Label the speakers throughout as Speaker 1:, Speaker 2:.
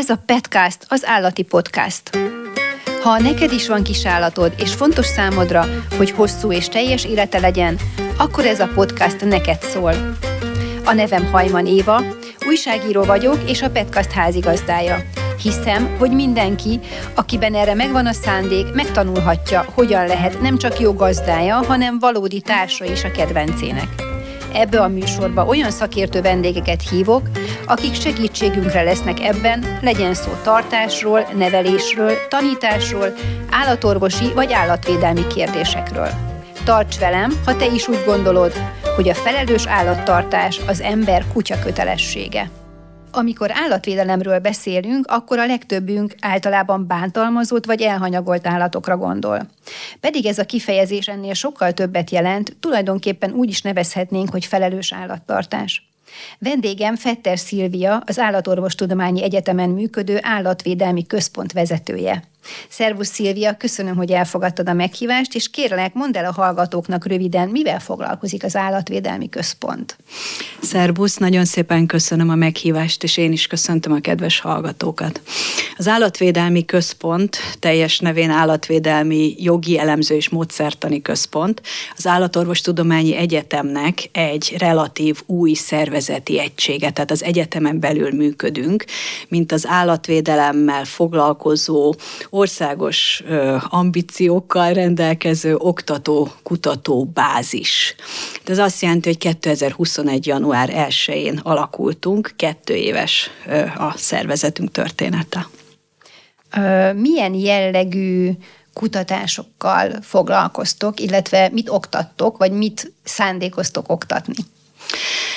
Speaker 1: Ez a Petcast az állati podcast. Ha neked is van kis állatod, és fontos számodra, hogy hosszú és teljes élete legyen, akkor ez a podcast neked szól. A nevem Hajman Éva, újságíró vagyok, és a Petcast házigazdája. Hiszem, hogy mindenki, akiben erre megvan a szándék, megtanulhatja, hogyan lehet nem csak jó gazdája, hanem valódi társa is a kedvencének. Ebbe a műsorba olyan szakértő vendégeket hívok, akik segítségünkre lesznek ebben, legyen szó tartásról, nevelésről, tanításról, állatorvosi vagy állatvédelmi kérdésekről. Tarts velem, ha te is úgy gondolod, hogy a felelős állattartás az ember kutya kötelessége. Amikor állatvédelemről beszélünk, akkor a legtöbbünk általában bántalmazott vagy elhanyagolt állatokra gondol. Pedig ez a kifejezés ennél sokkal többet jelent, tulajdonképpen úgy is nevezhetnénk, hogy felelős állattartás. Vendégem Fetter Szilvia, az Állatorvostudományi Egyetemen működő állatvédelmi központ vezetője. Szervusz Szilvia, köszönöm, hogy elfogadtad a meghívást, és kérlek, mondd el a hallgatóknak röviden, mivel foglalkozik az Állatvédelmi Központ.
Speaker 2: Szervusz, nagyon szépen köszönöm a meghívást, és én is köszöntöm a kedves hallgatókat. Az Állatvédelmi Központ, teljes nevén Állatvédelmi Jogi Elemző és Módszertani Központ, az Állatorvostudományi Egyetemnek egy relatív új szervezeti egysége, tehát az egyetemen belül működünk, mint az állatvédelemmel foglalkozó országos ambíciókkal rendelkező oktató-kutató bázis. Ez azt jelenti, hogy 2021. január 1-én alakultunk, kettő éves a szervezetünk története.
Speaker 1: Milyen jellegű kutatásokkal foglalkoztok, illetve mit oktattok, vagy mit szándékoztok oktatni?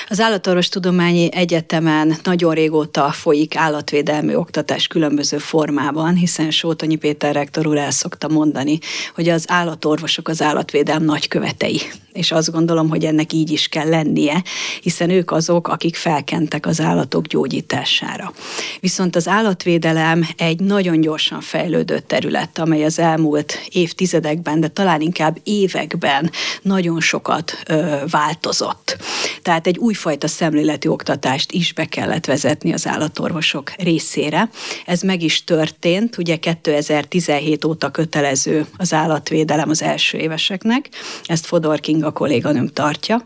Speaker 2: Az Állatorvostudományi Egyetemen nagyon régóta folyik állatvédelmi oktatás különböző formában, hiszen Sótonyi Péter rektor úr el szokta mondani, hogy az állatorvosok az állatvédelem nagykövetei és azt gondolom, hogy ennek így is kell lennie, hiszen ők azok, akik felkentek az állatok gyógyítására. Viszont az állatvédelem egy nagyon gyorsan fejlődő terület, amely az elmúlt évtizedekben, de talán inkább években nagyon sokat ö, változott. Tehát egy újfajta szemléleti oktatást is be kellett vezetni az állatorvosok részére. Ez meg is történt, ugye 2017 óta kötelező az állatvédelem az első éveseknek, ezt Fodor King a kolléganőm tartja,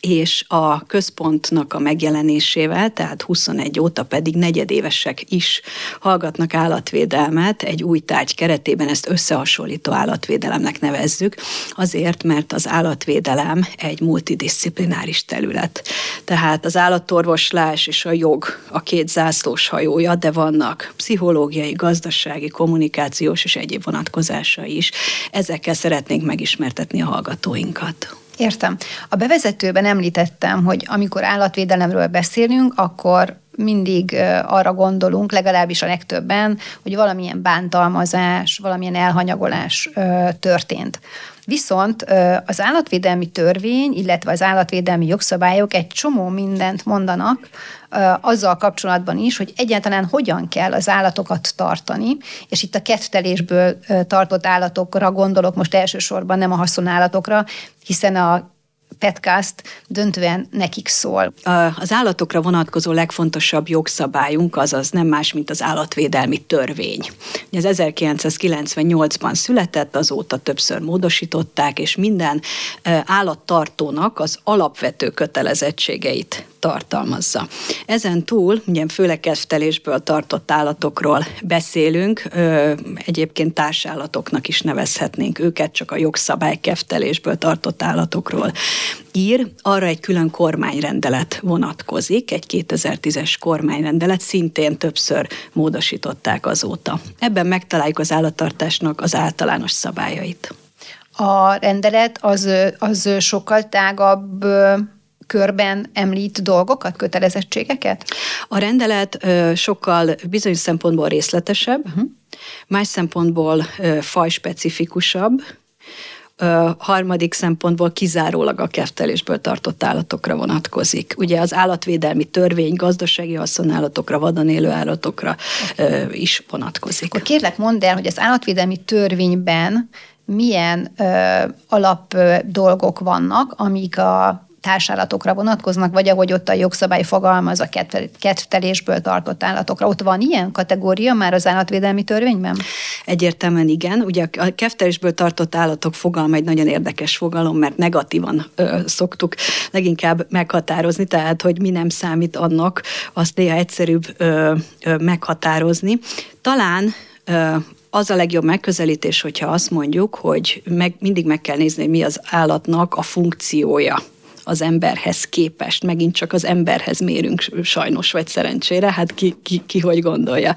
Speaker 2: és a központnak a megjelenésével, tehát 21 óta pedig negyedévesek is hallgatnak állatvédelmet, egy új tárgy keretében ezt összehasonlító állatvédelemnek nevezzük, azért, mert az állatvédelem egy multidisziplináris terület. Tehát az állatorvoslás és a jog a két zászlós hajója, de vannak pszichológiai, gazdasági, kommunikációs és egyéb vonatkozásai is. Ezekkel szeretnénk megismertetni a hallgatóinkat.
Speaker 1: Értem. A bevezetőben említettem, hogy amikor állatvédelemről beszélünk, akkor mindig arra gondolunk, legalábbis a legtöbben, hogy valamilyen bántalmazás, valamilyen elhanyagolás történt. Viszont az állatvédelmi törvény, illetve az állatvédelmi jogszabályok egy csomó mindent mondanak azzal kapcsolatban is, hogy egyáltalán hogyan kell az állatokat tartani, és itt a kettelésből tartott állatokra gondolok most elsősorban, nem a haszonállatokra, hiszen a Petcast döntően nekik szól.
Speaker 2: Az állatokra vonatkozó legfontosabb jogszabályunk az az nem más, mint az állatvédelmi törvény. Ez 1998-ban született, azóta többször módosították, és minden állattartónak az alapvető kötelezettségeit tartalmazza. Ezen túl, ugye főleg kezdtelésből tartott állatokról beszélünk, egyébként társállatoknak is nevezhetnénk őket, csak a jogszabály keftelésből tartott állatokról ír, arra egy külön kormányrendelet vonatkozik, egy 2010-es kormányrendelet, szintén többször módosították azóta. Ebben megtaláljuk az állattartásnak az általános szabályait.
Speaker 1: A rendelet az, az sokkal tágabb körben említ dolgokat, kötelezettségeket?
Speaker 2: A rendelet sokkal bizonyos szempontból részletesebb, uh-huh. más szempontból fajspecifikusabb, harmadik szempontból kizárólag a keftelésből tartott állatokra vonatkozik. Ugye az állatvédelmi törvény gazdasági haszonállatokra, vadon élő állatokra ö, is vonatkozik.
Speaker 1: Akkor kérlek mondd el, hogy az állatvédelmi törvényben milyen ö, alap ö, dolgok vannak, amik a társállatokra vonatkoznak, vagy ahogy ott a jogszabály fogalmaz a kettelésből tartott állatokra. Ott van ilyen kategória már az állatvédelmi törvényben?
Speaker 2: Egyértelműen igen. Ugye a kettelésből tartott állatok fogalma egy nagyon érdekes fogalom, mert negatívan ö, szoktuk leginkább meghatározni, tehát hogy mi nem számít annak, azt néha egyszerűbb ö, ö, meghatározni. Talán ö, az a legjobb megközelítés, hogyha azt mondjuk, hogy meg, mindig meg kell nézni, hogy mi az állatnak a funkciója az emberhez képest. Megint csak az emberhez mérünk sajnos, vagy szerencsére, hát ki, ki, ki hogy gondolja.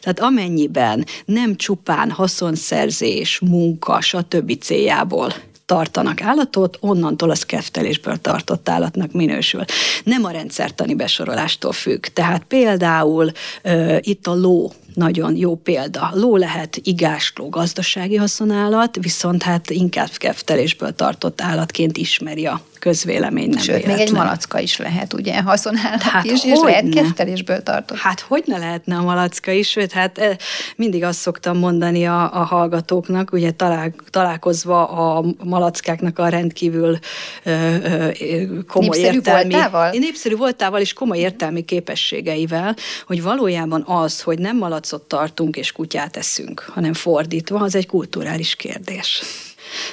Speaker 2: Tehát amennyiben nem csupán haszonszerzés, munka, stb. céljából tartanak állatot, onnantól az keftelésből tartott állatnak minősül. Nem a rendszertani besorolástól függ. Tehát például uh, itt a ló nagyon jó példa. Ló lehet igásló gazdasági haszonállat, viszont hát inkább keftelésből tartott állatként ismeri a közvélemény nem
Speaker 1: Sőt, véletlen. még egy malacka is lehet, ugye, haszonállat hát is,
Speaker 2: és
Speaker 1: lehet keftelésből tartott.
Speaker 2: Hát hogy ne lehetne a malacka is, sőt, hát eh, mindig azt szoktam mondani a, a hallgatóknak, ugye talál, találkozva a malackáknak a rendkívül ö, ö, komoly
Speaker 1: népszerű
Speaker 2: értelmi...
Speaker 1: Voltával?
Speaker 2: Népszerű voltával és komoly értelmi képességeivel, hogy valójában az, hogy nem malacot tartunk és kutyát eszünk, hanem fordítva, az egy kulturális kérdés.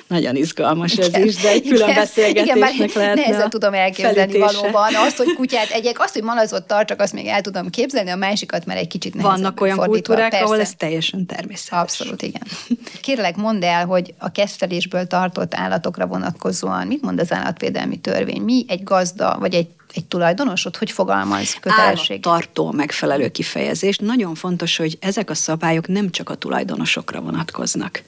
Speaker 2: Nagyon izgalmas igen, ez is, de egy külön igen, beszélgetésnek igen, lehetne
Speaker 1: Nehezen tudom elképzelni felütése. valóban azt, hogy kutyát egyek, azt, hogy malazot tartsak, azt még el tudom képzelni, a másikat már egy kicsit nehezebb
Speaker 2: Vannak olyan fordítva, kultúrák, persze. ahol ez teljesen természetes.
Speaker 1: Abszolút, igen. Kérlek, mondd el, hogy a kesztelésből tartott állatokra vonatkozóan mit mond az állatvédelmi törvény? Mi egy gazda, vagy egy egy tulajdonosod? Hogy fogalmaz kötelesség?
Speaker 2: Tartó megfelelő kifejezés. Nagyon fontos, hogy ezek a szabályok nem csak a tulajdonosokra vonatkoznak.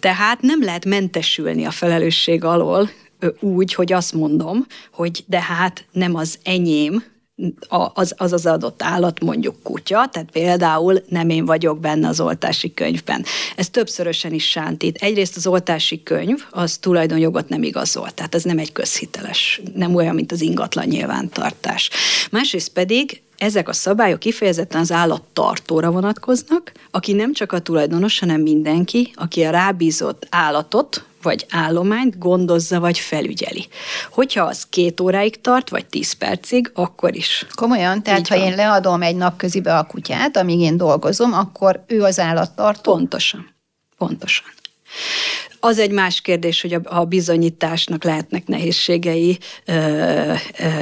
Speaker 2: Tehát nem lehet mentesülni a felelősség alól úgy, hogy azt mondom, hogy de hát nem az enyém, az, az az adott állat mondjuk kutya, tehát például nem én vagyok benne az oltási könyvben. Ez többszörösen is sántít. Egyrészt az oltási könyv az tulajdonjogot nem igazol, tehát ez nem egy közhiteles, nem olyan, mint az ingatlan nyilvántartás. Másrészt pedig ezek a szabályok kifejezetten az állattartóra vonatkoznak, aki nem csak a tulajdonos, hanem mindenki, aki a rábízott állatot, vagy állományt gondozza vagy felügyeli. Hogyha az két óráig tart, vagy tíz percig, akkor is.
Speaker 1: Komolyan? Tehát Így ha van. én leadom egy napközibe a kutyát, amíg én dolgozom, akkor ő az állattartó?
Speaker 2: Pontosan. Pontosan. Az egy más kérdés, hogy a, bizonyításnak lehetnek nehézségei ö, ö,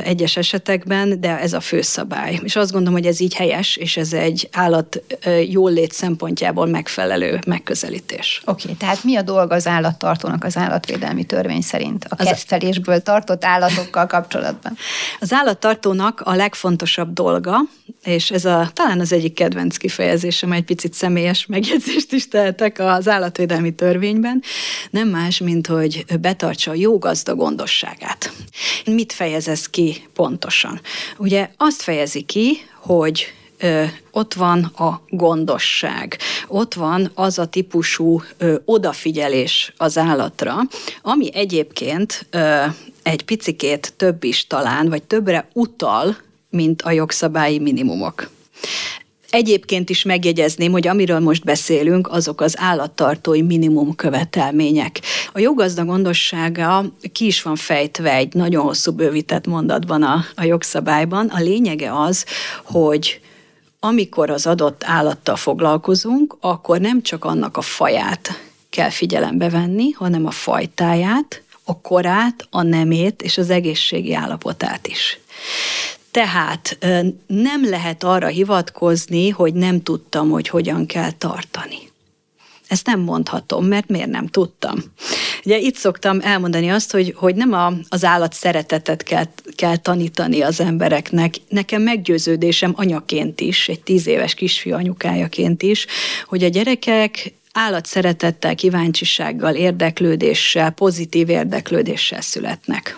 Speaker 2: egyes esetekben, de ez a főszabály. És azt gondolom, hogy ez így helyes, és ez egy állat jólét szempontjából megfelelő megközelítés.
Speaker 1: Oké, okay, tehát mi a dolga az állattartónak az állatvédelmi törvény szerint a az kettelésből tartott állatokkal kapcsolatban?
Speaker 2: Az állattartónak a legfontosabb dolga, és ez a, talán az egyik kedvenc kifejezésem, egy picit személyes megjegyzést is tehetek az állatvédelmi törvényben, nem más, mint hogy betartsa a jó gazda gondosságát. Mit fejez ez ki pontosan? Ugye azt fejezi ki, hogy ö, ott van a gondosság, ott van az a típusú ö, odafigyelés az állatra, ami egyébként ö, egy picikét több is talán, vagy többre utal, mint a jogszabályi minimumok. Egyébként is megjegyezném, hogy amiről most beszélünk, azok az állattartói minimum követelmények. A jogazda gondossága ki is van fejtve egy nagyon hosszú bővített mondatban a, a jogszabályban. A lényege az, hogy amikor az adott állattal foglalkozunk, akkor nem csak annak a faját kell figyelembe venni, hanem a fajtáját, a korát, a nemét és az egészségi állapotát is. Tehát nem lehet arra hivatkozni, hogy nem tudtam, hogy hogyan kell tartani. Ezt nem mondhatom, mert miért nem tudtam. Ugye itt szoktam elmondani azt, hogy, hogy nem a, az állat szeretetet kell, kell tanítani az embereknek. Nekem meggyőződésem anyaként is, egy tíz éves kisfiú anyukájaként is, hogy a gyerekek állat szeretettel, kíváncsisággal, érdeklődéssel, pozitív érdeklődéssel születnek.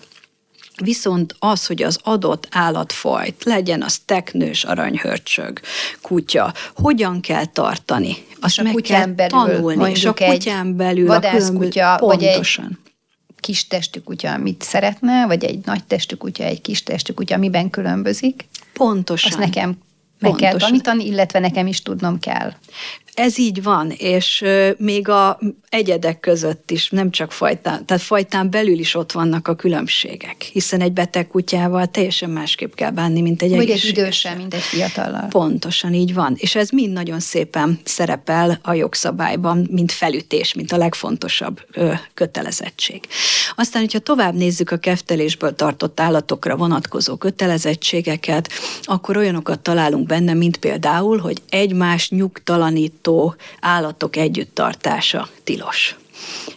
Speaker 2: Viszont az, hogy az adott állatfajt, legyen az teknős, aranyhörcsög, kutya, hogyan kell tartani, azt meg kell belül, tanulni, és a kutyán belül
Speaker 1: vadászkutya, a vagy egy kis testű kutya, amit szeretne, vagy egy nagy testű kutya, egy kis testű kutya, miben különbözik.
Speaker 2: Pontosan.
Speaker 1: Azt nekem meg Pontosan. kell tanítani, illetve nekem is tudnom kell.
Speaker 2: Ez így van, és még a egyedek között is, nem csak fajtán, tehát fajtán belül is ott vannak a különbségek, hiszen egy beteg kutyával teljesen másképp kell bánni, mint egy
Speaker 1: Vagy egy idősen, mint egy fiatallal.
Speaker 2: Pontosan így van, és ez mind nagyon szépen szerepel a jogszabályban, mint felütés, mint a legfontosabb ö, kötelezettség. Aztán, hogyha tovább nézzük a keftelésből tartott állatokra vonatkozó kötelezettségeket, akkor olyanokat találunk benne, mint például, hogy egymás nyugtalanító állatok együttartása tilos.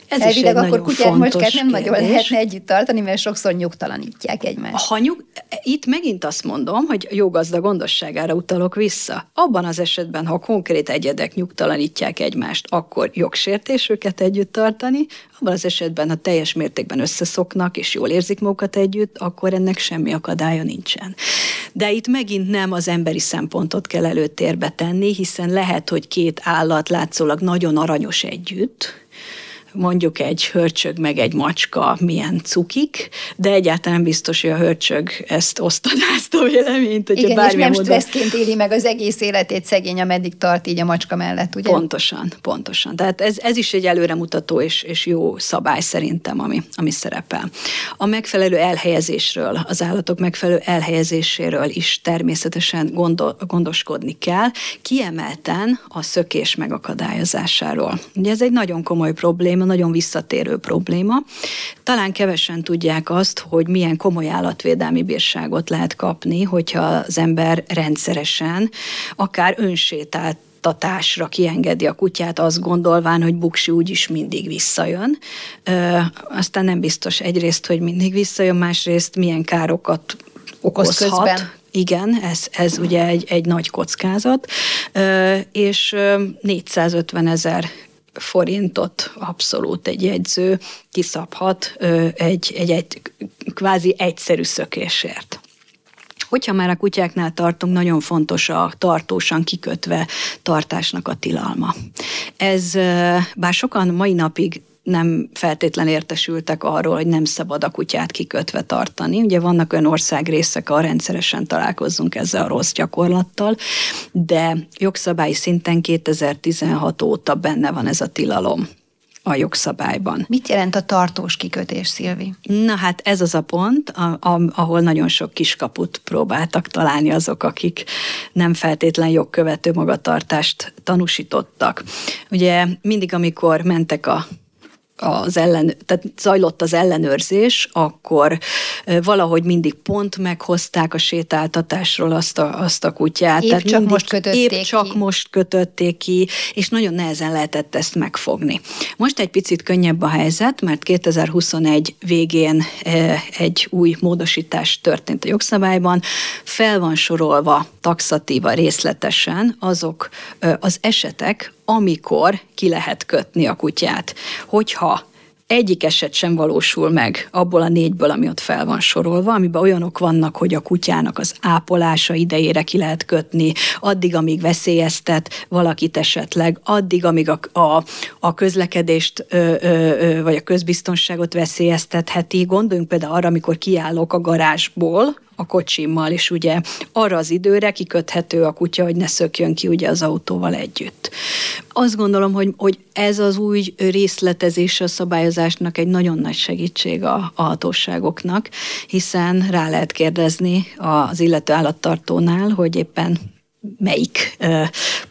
Speaker 1: Ez Elvileg akkor kutyák, macskát nem nagyon lehetne együtt tartani, mert sokszor nyugtalanítják egymást.
Speaker 2: Ha nyug, itt megint azt mondom, hogy jó gazda gondosságára utalok vissza. Abban az esetben, ha konkrét egyedek nyugtalanítják egymást, akkor jogsértés őket együtt tartani, abban az esetben, ha teljes mértékben összeszoknak és jól érzik magukat együtt, akkor ennek semmi akadálya nincsen. De itt megint nem az emberi szempontot kell előtérbe tenni, hiszen lehet, hogy két állat látszólag nagyon aranyos együtt, mondjuk egy hörcsög meg egy macska milyen cukik, de egyáltalán biztos, hogy a hörcsög ezt osztaná ezt a véleményt.
Speaker 1: Hogyha Igen, és nem módon... stresszként éli meg az egész életét szegény, ameddig tart így a macska mellett, ugye?
Speaker 2: Pontosan, pontosan. Tehát ez, ez is egy előremutató és, és jó szabály szerintem, ami, ami szerepel. A megfelelő elhelyezésről, az állatok megfelelő elhelyezéséről is természetesen gondol, gondoskodni kell, kiemelten a szökés megakadályozásáról. Ugye ez egy nagyon komoly probléma, probléma, nagyon visszatérő probléma. Talán kevesen tudják azt, hogy milyen komoly állatvédelmi bírságot lehet kapni, hogyha az ember rendszeresen, akár önsétált tatásra kiengedi a kutyát, azt gondolván, hogy Buksi úgyis mindig visszajön. Ö, aztán nem biztos egyrészt, hogy mindig visszajön, másrészt milyen károkat okozhat. Közben. Igen, ez, ez ugye egy, egy nagy kockázat, ö, és 450 ezer forintot abszolút egy jegyző kiszabhat egy, egy, egy kvázi egyszerű szökésért. Hogyha már a kutyáknál tartunk, nagyon fontos a tartósan kikötve tartásnak a tilalma. Ez, bár sokan mai napig nem feltétlen értesültek arról, hogy nem szabad a kutyát kikötve tartani. Ugye vannak olyan országrészek, ahol rendszeresen találkozunk ezzel a rossz gyakorlattal, de jogszabályi szinten 2016 óta benne van ez a tilalom a jogszabályban.
Speaker 1: Mit jelent a tartós kikötés, Szilvi?
Speaker 2: Na hát ez az a pont, a, a, ahol nagyon sok kiskaput próbáltak találni azok, akik nem feltétlen jogkövető magatartást tanúsítottak. Ugye mindig, amikor mentek a az ellen, tehát zajlott az ellenőrzés, akkor valahogy mindig pont meghozták a sétáltatásról azt a, azt a kutyát.
Speaker 1: Épp tehát csak most kötötték
Speaker 2: épp csak most kötötték ki, és nagyon nehezen lehetett ezt megfogni. Most egy picit könnyebb a helyzet, mert 2021 végén egy új módosítás történt a jogszabályban, fel van sorolva taxatíva részletesen azok az esetek, amikor ki lehet kötni a kutyát. Hogyha egyik eset sem valósul meg abból a négyből, ami ott fel van sorolva, amiben olyanok vannak, hogy a kutyának az ápolása idejére ki lehet kötni, addig, amíg veszélyeztet valakit esetleg, addig, amíg a, a, a közlekedést ö, ö, vagy a közbiztonságot veszélyeztetheti. Gondoljunk például arra, amikor kiállok a garázsból, a kocsimmal, és ugye arra az időre kiköthető a kutya, hogy ne szökjön ki ugye az autóval együtt. Azt gondolom, hogy, hogy ez az új részletezés a szabályozásnak egy nagyon nagy segítség a, a hatóságoknak, hiszen rá lehet kérdezni az illető állattartónál, hogy éppen melyik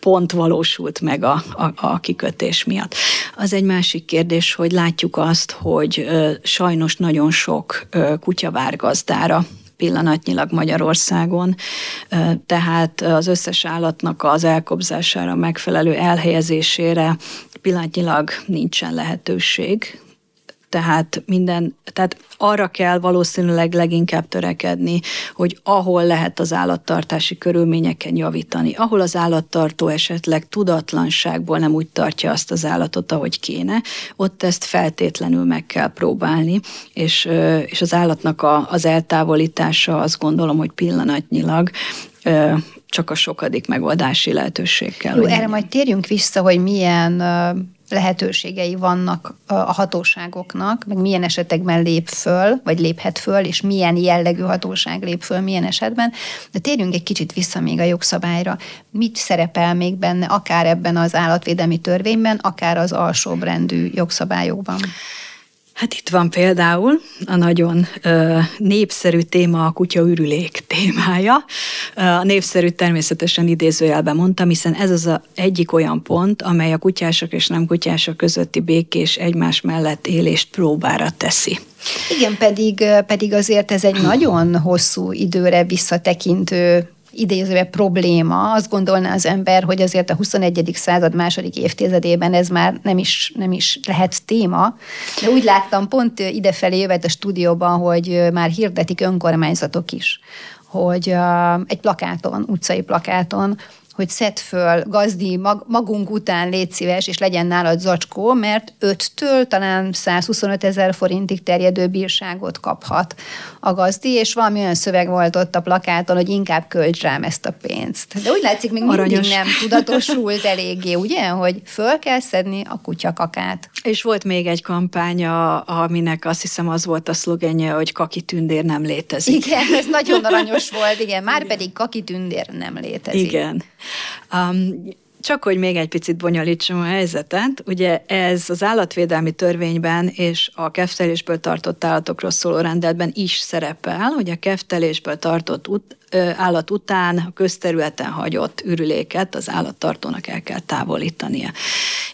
Speaker 2: pont valósult meg a, a, a kikötés miatt. Az egy másik kérdés, hogy látjuk azt, hogy sajnos nagyon sok kutyavárgazdára pillanatnyilag Magyarországon, tehát az összes állatnak az elkobzására, megfelelő elhelyezésére pillanatnyilag nincsen lehetőség, tehát minden, tehát arra kell valószínűleg leginkább törekedni, hogy ahol lehet az állattartási körülményeken javítani, ahol az állattartó esetleg tudatlanságból nem úgy tartja azt az állatot, ahogy kéne, ott ezt feltétlenül meg kell próbálni, és, és az állatnak a, az eltávolítása azt gondolom, hogy pillanatnyilag csak a sokadik megoldási lehetőség kell.
Speaker 1: Jó, erre majd térjünk vissza, hogy milyen lehetőségei vannak a hatóságoknak, meg milyen esetekben lép föl, vagy léphet föl, és milyen jellegű hatóság lép föl, milyen esetben. De térjünk egy kicsit vissza még a jogszabályra. Mit szerepel még benne, akár ebben az állatvédelmi törvényben, akár az alsóbrendű jogszabályokban?
Speaker 2: Hát itt van például a nagyon ö, népszerű téma a kutyaürülék témája. A népszerű természetesen idézőjelben mondtam, hiszen ez az a egyik olyan pont, amely a kutyások és nem kutyások közötti békés egymás mellett élést próbára teszi.
Speaker 1: Igen, pedig, pedig azért ez egy nagyon hosszú időre visszatekintő idézőbe probléma. Azt gondolná az ember, hogy azért a 21. század második évtizedében ez már nem is, nem is lehet téma. De úgy láttam pont idefelé jövet a stúdióban, hogy már hirdetik önkormányzatok is, hogy egy plakáton, utcai plakáton, hogy szed föl gazdi mag, magunk után légy szíves, és legyen nálad zacskó, mert 5-től talán 125 ezer forintig terjedő bírságot kaphat a gazdi, és valami olyan szöveg volt ott a plakáton, hogy inkább költs rám ezt a pénzt. De úgy látszik, még Aranyos. mindig nem tudatosult eléggé, ugye, hogy föl kell szedni a kutyakakát.
Speaker 2: És volt még egy kampánya, aminek azt hiszem az volt a szlogenje, hogy kaki tündér nem létezik.
Speaker 1: Igen, ez nagyon aranyos volt, igen, már pedig kaki tündér nem létezik.
Speaker 2: Igen. Um, csak hogy még egy picit bonyolítsam a helyzetet, ugye ez az állatvédelmi törvényben és a keftelésből tartott állatokról szóló rendeletben is szerepel, hogy a keftelésből tartott ut- állat után a közterületen hagyott ürüléket az állattartónak el kell távolítania.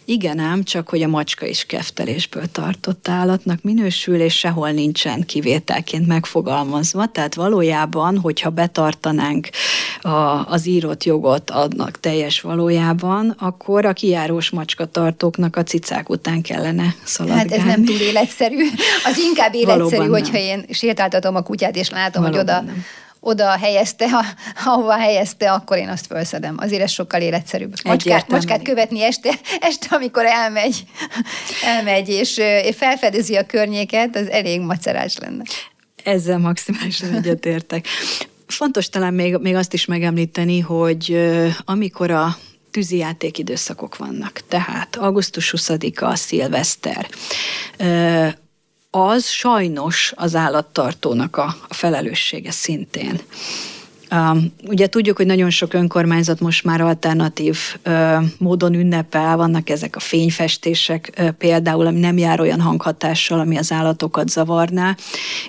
Speaker 2: Igen ám, csak hogy a macska is keftelésből tartott állatnak minősül, és sehol nincsen kivételként megfogalmazva, tehát valójában, hogyha betartanánk a, az írott jogot adnak teljes valójában, akkor a kijárós macskatartóknak a cicák után kellene szaladgálni.
Speaker 1: Hát ez nem túl életszerű. Az inkább életszerű, Valóban hogyha nem. én sétáltatom a kutyát, és látom, Valóban hogy oda nem oda helyezte, ha, ahova helyezte, akkor én azt felszedem. Azért ez sokkal életszerűbb. Macskát, macskát követni este, este, amikor elmegy, elmegy és felfedezi a környéket, az elég macerás lenne.
Speaker 2: Ezzel maximálisan egyetértek. Fontos talán még, még azt is megemlíteni, hogy amikor a tűzijáték időszakok vannak, tehát augusztus 20-a, szilveszter, az sajnos az állattartónak a, a felelőssége szintén. Ugye tudjuk, hogy nagyon sok önkormányzat most már alternatív módon ünnepel, vannak ezek a fényfestések például, ami nem jár olyan hanghatással, ami az állatokat zavarná,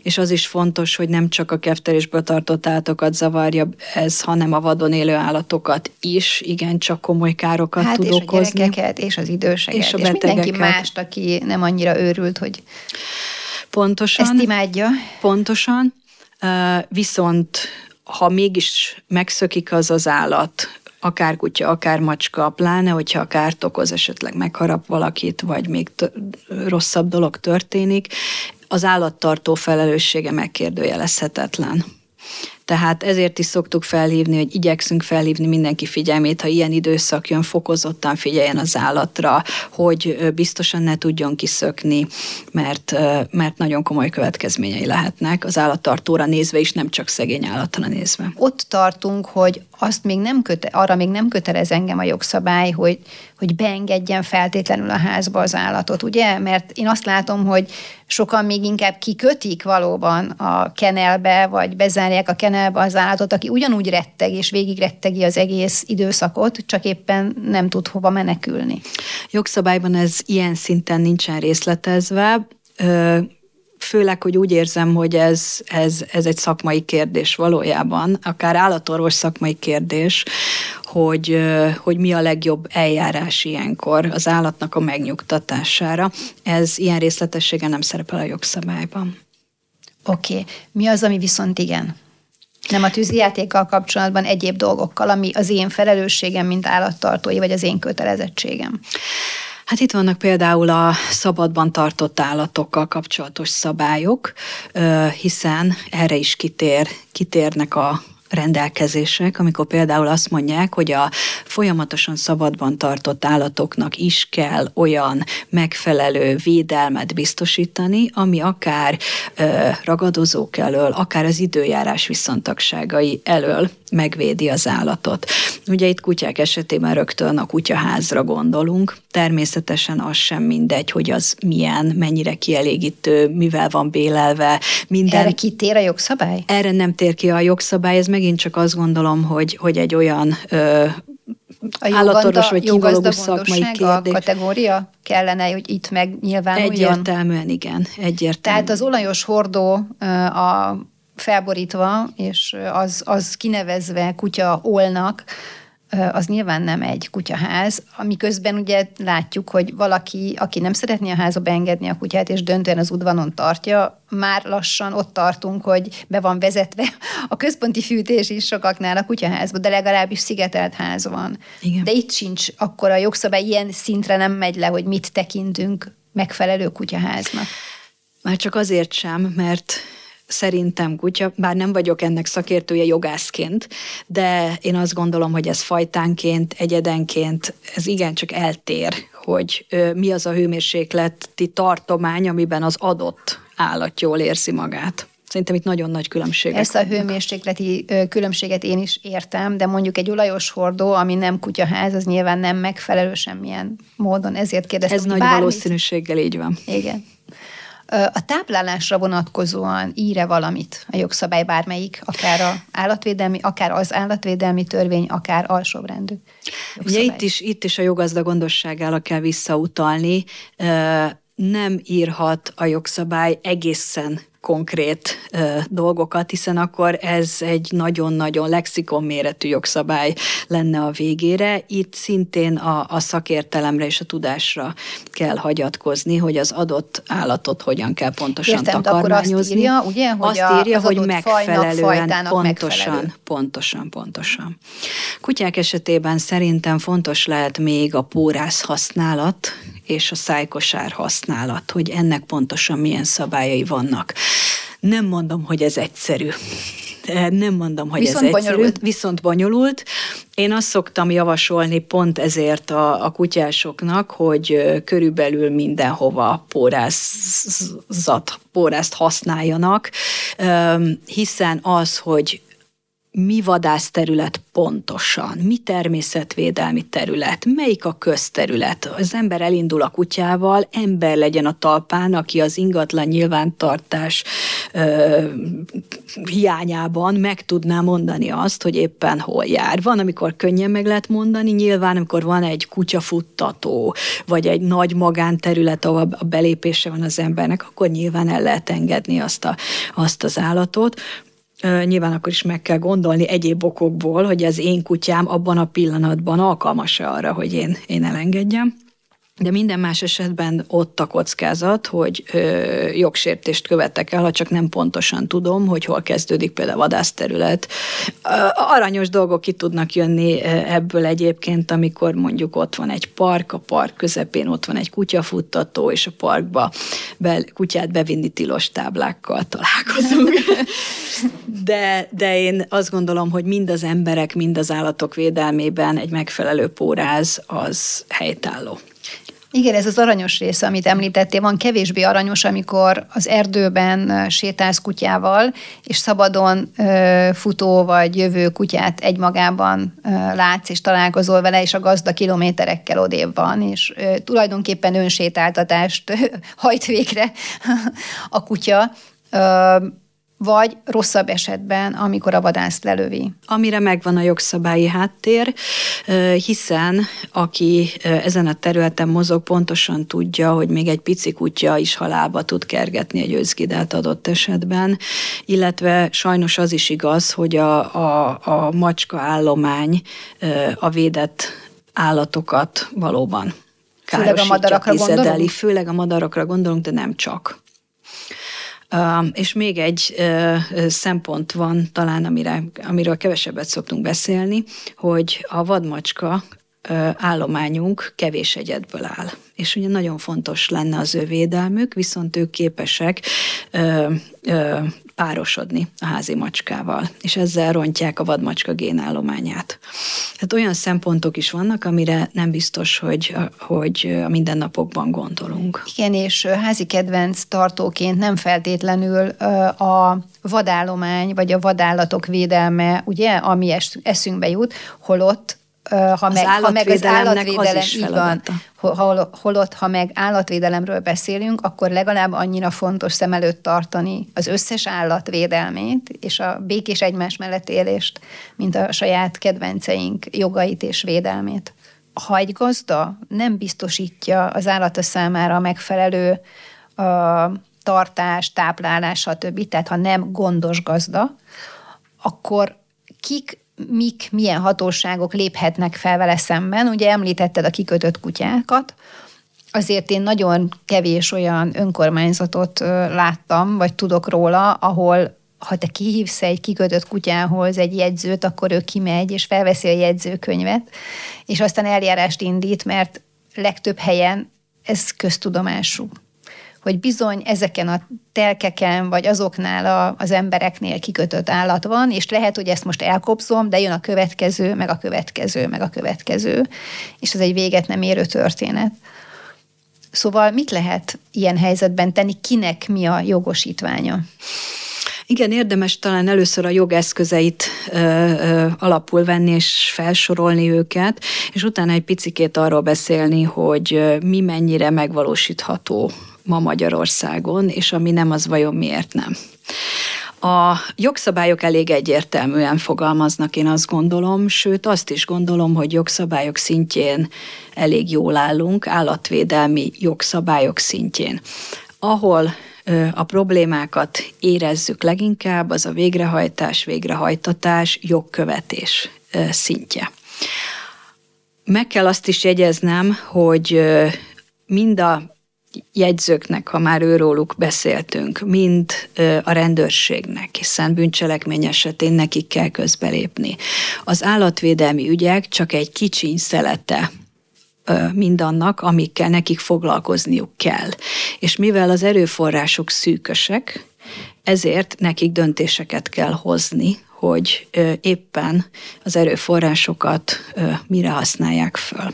Speaker 2: és az is fontos, hogy nem csak a keftelésből tartott állatokat zavarja ez, hanem a vadon élő állatokat is, igen, csak komoly károkat hát tud és okozni.
Speaker 1: a gyerekeket, és az időseket, és, a és mindenki mást, aki nem annyira őrült, hogy
Speaker 2: Pontosan.
Speaker 1: Ezt imádja.
Speaker 2: Pontosan. Viszont ha mégis megszökik az az állat, akár kutya, akár macska, pláne, hogyha kárt okoz, esetleg megharap valakit, vagy még t- rosszabb dolog történik, az állattartó felelőssége megkérdőjelezhetetlen. Tehát ezért is szoktuk felhívni, hogy igyekszünk felhívni mindenki figyelmét, ha ilyen időszak jön, fokozottan figyeljen az állatra, hogy biztosan ne tudjon kiszökni, mert, mert nagyon komoly következményei lehetnek az állattartóra nézve is, nem csak szegény állatra nézve.
Speaker 1: Ott tartunk, hogy azt még nem köte, arra még nem kötelez engem a jogszabály, hogy, hogy beengedjen feltétlenül a házba az állatot, ugye? Mert én azt látom, hogy sokan még inkább kikötik valóban a kenelbe, vagy bezárják a kenelbe az állatot, aki ugyanúgy retteg, és végig rettegi az egész időszakot, csak éppen nem tud hova menekülni.
Speaker 2: Jogszabályban ez ilyen szinten nincsen részletezve, főleg, hogy úgy érzem, hogy ez, ez, ez egy szakmai kérdés valójában, akár állatorvos szakmai kérdés, hogy, hogy mi a legjobb eljárás ilyenkor az állatnak a megnyugtatására. Ez ilyen részletessége nem szerepel a jogszabályban.
Speaker 1: Oké. Okay. Mi az, ami viszont igen? Nem a tűzijátékkal kapcsolatban egyéb dolgokkal, ami az én felelősségem, mint állattartói, vagy az én kötelezettségem.
Speaker 2: Hát itt vannak például a szabadban tartott állatokkal kapcsolatos szabályok, hiszen erre is kitér, kitérnek a rendelkezések, amikor például azt mondják, hogy a folyamatosan szabadban tartott állatoknak is kell olyan megfelelő védelmet biztosítani, ami akár ö, ragadozók elől, akár az időjárás viszontagságai elől megvédi az állatot. Ugye itt kutyák esetében rögtön a kutyaházra gondolunk. Természetesen az sem mindegy, hogy az milyen, mennyire kielégítő, mivel van bélelve.
Speaker 1: Minden... Erre kitér a jogszabály?
Speaker 2: Erre nem tér ki a jogszabály, ez megint csak azt gondolom, hogy, hogy egy olyan ö, a állatorvos vagy kivalógus szakmai kérdés.
Speaker 1: A kategória kellene, hogy itt megnyilvánuljon?
Speaker 2: Egyértelműen igen, egyértelműen.
Speaker 1: Tehát az olajos hordó a felborítva, és az, az kinevezve kutya olnak, az nyilván nem egy kutyaház, amiközben ugye látjuk, hogy valaki, aki nem szeretné a házba beengedni a kutyát, és döntően az udvanon tartja, már lassan ott tartunk, hogy be van vezetve a központi fűtés is sokaknál a kutyaházba, de legalábbis szigetelt ház van. Igen. De itt sincs akkor a jogszabály ilyen szintre nem megy le, hogy mit tekintünk megfelelő kutyaháznak.
Speaker 2: Már csak azért sem, mert szerintem kutya, bár nem vagyok ennek szakértője jogászként, de én azt gondolom, hogy ez fajtánként, egyedenként, ez igencsak eltér, hogy mi az a hőmérsékleti tartomány, amiben az adott állat jól érzi magát. Szerintem itt nagyon nagy különbségek
Speaker 1: Ezt a hőmérsékleti különbséget én is értem, de mondjuk egy olajos hordó, ami nem kutyaház, az nyilván nem megfelelő semmilyen módon. Ezért kérdeztem,
Speaker 2: Ez nagy bármit... valószínűséggel így van.
Speaker 1: Igen. A táplálásra vonatkozóan íre valamit a jogszabály bármelyik, akár a állatvédelmi, akár az állatvédelmi törvény, akár alsóbrendű.
Speaker 2: Ugye itt is, itt is a jogazda gondosságára kell visszautalni. Nem írhat a jogszabály egészen konkrét ö, dolgokat, hiszen akkor ez egy nagyon-nagyon lexikon méretű jogszabály lenne a végére. Itt szintén a, a szakértelemre és a tudásra kell hagyatkozni, hogy az adott állatot hogyan kell pontosan Értem, takarmányozni.
Speaker 1: Akkor azt írja, ugye,
Speaker 2: hogy azt írja, az hogy megfelelően, pontosan, megfelelő. pontosan, pontosan. Kutyák esetében szerintem fontos lehet még a pórász használat, és a szájkosár használat, hogy ennek pontosan milyen szabályai vannak. Nem mondom, hogy ez egyszerű. Nem mondom, hogy viszont ez egyszerű, bonyolult. viszont bonyolult. Én azt szoktam javasolni pont ezért a, a kutyásoknak, hogy körülbelül mindenhova pórázat, pórázt használjanak, hiszen az, hogy mi vadászterület pontosan, mi természetvédelmi terület, melyik a közterület. Az ember elindul a kutyával, ember legyen a talpán, aki az ingatlan nyilvántartás ö, hiányában meg tudná mondani azt, hogy éppen hol jár. Van, amikor könnyen meg lehet mondani, nyilván, amikor van egy kutyafuttató, vagy egy nagy magánterület, ahol a belépése van az embernek, akkor nyilván el lehet engedni azt, a, azt az állatot nyilván akkor is meg kell gondolni egyéb okokból, hogy az én kutyám abban a pillanatban alkalmas-e arra, hogy én, én elengedjem. De minden más esetben ott a kockázat, hogy ö, jogsértést követek el, ha csak nem pontosan tudom, hogy hol kezdődik például a vadászterület. Aranyos dolgok ki tudnak jönni ebből egyébként, amikor mondjuk ott van egy park, a park közepén ott van egy kutyafuttató, és a parkba be, kutyát bevinni tilos táblákkal találkozunk. De, de én azt gondolom, hogy mind az emberek, mind az állatok védelmében egy megfelelő póráz az helytálló.
Speaker 1: Igen, ez az aranyos része, amit említettél, van kevésbé aranyos, amikor az erdőben sétálsz kutyával, és szabadon ö, futó vagy jövő kutyát egymagában ö, látsz, és találkozol vele, és a gazda kilométerekkel odébb van, és ö, tulajdonképpen önsétáltatást hajt végre a kutya. Ö, vagy rosszabb esetben, amikor a vadászt lelövi.
Speaker 2: Amire megvan a jogszabályi háttér, hiszen aki ezen a területen mozog, pontosan tudja, hogy még egy pici kutya is halálba tud kergetni egy őzgidát adott esetben, illetve sajnos az is igaz, hogy a, a, a macska állomány a védett állatokat valóban Főleg a madarakra gondolunk? Főleg a madarakra gondolunk, de nem csak. És még egy szempont van talán, amire, amiről kevesebbet szoktunk beszélni, hogy a vadmacska állományunk kevés egyedből áll. És ugye nagyon fontos lenne az ő védelmük, viszont ők képesek ö, ö, párosodni a házi macskával, és ezzel rontják a vadmacska génállományát. Tehát olyan szempontok is vannak, amire nem biztos, hogy, hogy a mindennapokban gondolunk.
Speaker 1: Igen, és házi kedvenc tartóként nem feltétlenül a vadállomány vagy a vadállatok védelme, ugye, ami eszünkbe jut, holott ha meg, ha meg az állatvédelem, így van, hol, holott, ha meg állatvédelemről beszélünk, akkor legalább annyira fontos szem előtt tartani az összes állatvédelmét és a békés egymás mellett élést, mint a saját kedvenceink jogait és védelmét. Ha egy gazda nem biztosítja az állata számára a megfelelő a tartás, táplálás, stb., tehát ha nem gondos gazda, akkor kik mik, milyen hatóságok léphetnek fel vele szemben. Ugye említetted a kikötött kutyákat, azért én nagyon kevés olyan önkormányzatot láttam, vagy tudok róla, ahol ha te kihívsz egy kikötött kutyához egy jegyzőt, akkor ő kimegy, és felveszi a jegyzőkönyvet, és aztán eljárást indít, mert legtöbb helyen ez köztudomású hogy bizony ezeken a telkeken, vagy azoknál a, az embereknél kikötött állat van, és lehet, hogy ezt most elkopszom, de jön a következő, meg a következő, meg a következő, és ez egy véget nem érő történet. Szóval mit lehet ilyen helyzetben tenni, kinek mi a jogosítványa?
Speaker 2: Igen, érdemes talán először a jogeszközeit ö, ö, alapul venni és felsorolni őket, és utána egy picikét arról beszélni, hogy mi mennyire megvalósítható ma Magyarországon, és ami nem, az vajon miért nem. A jogszabályok elég egyértelműen fogalmaznak, én azt gondolom, sőt azt is gondolom, hogy jogszabályok szintjén elég jól állunk, állatvédelmi jogszabályok szintjén. Ahol a problémákat érezzük leginkább, az a végrehajtás, végrehajtatás, jogkövetés szintje. Meg kell azt is jegyeznem, hogy mind a jegyzőknek, ha már őróluk beszéltünk, mind a rendőrségnek, hiszen bűncselekmény esetén nekik kell közbelépni. Az állatvédelmi ügyek csak egy kicsiny szelete mindannak, amikkel nekik foglalkozniuk kell. És mivel az erőforrások szűkösek, ezért nekik döntéseket kell hozni, hogy éppen az erőforrásokat mire használják föl.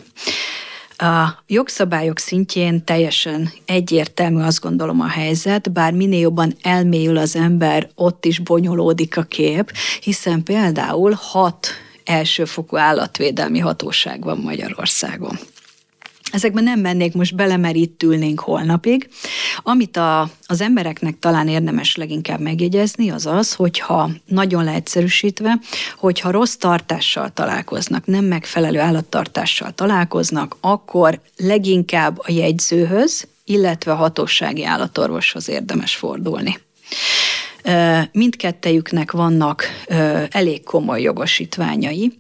Speaker 2: A jogszabályok szintjén teljesen egyértelmű azt gondolom a helyzet, bár minél jobban elmélyül az ember, ott is bonyolódik a kép, hiszen például hat elsőfokú állatvédelmi hatóság van Magyarországon. Ezekben nem mennék most bele, mert itt ülnénk holnapig. Amit a, az embereknek talán érdemes leginkább megjegyezni, az az, hogyha nagyon leegyszerűsítve, hogyha rossz tartással találkoznak, nem megfelelő állattartással találkoznak, akkor leginkább a jegyzőhöz, illetve a hatósági állatorvoshoz érdemes fordulni. Mindkettejüknek vannak elég komoly jogosítványai.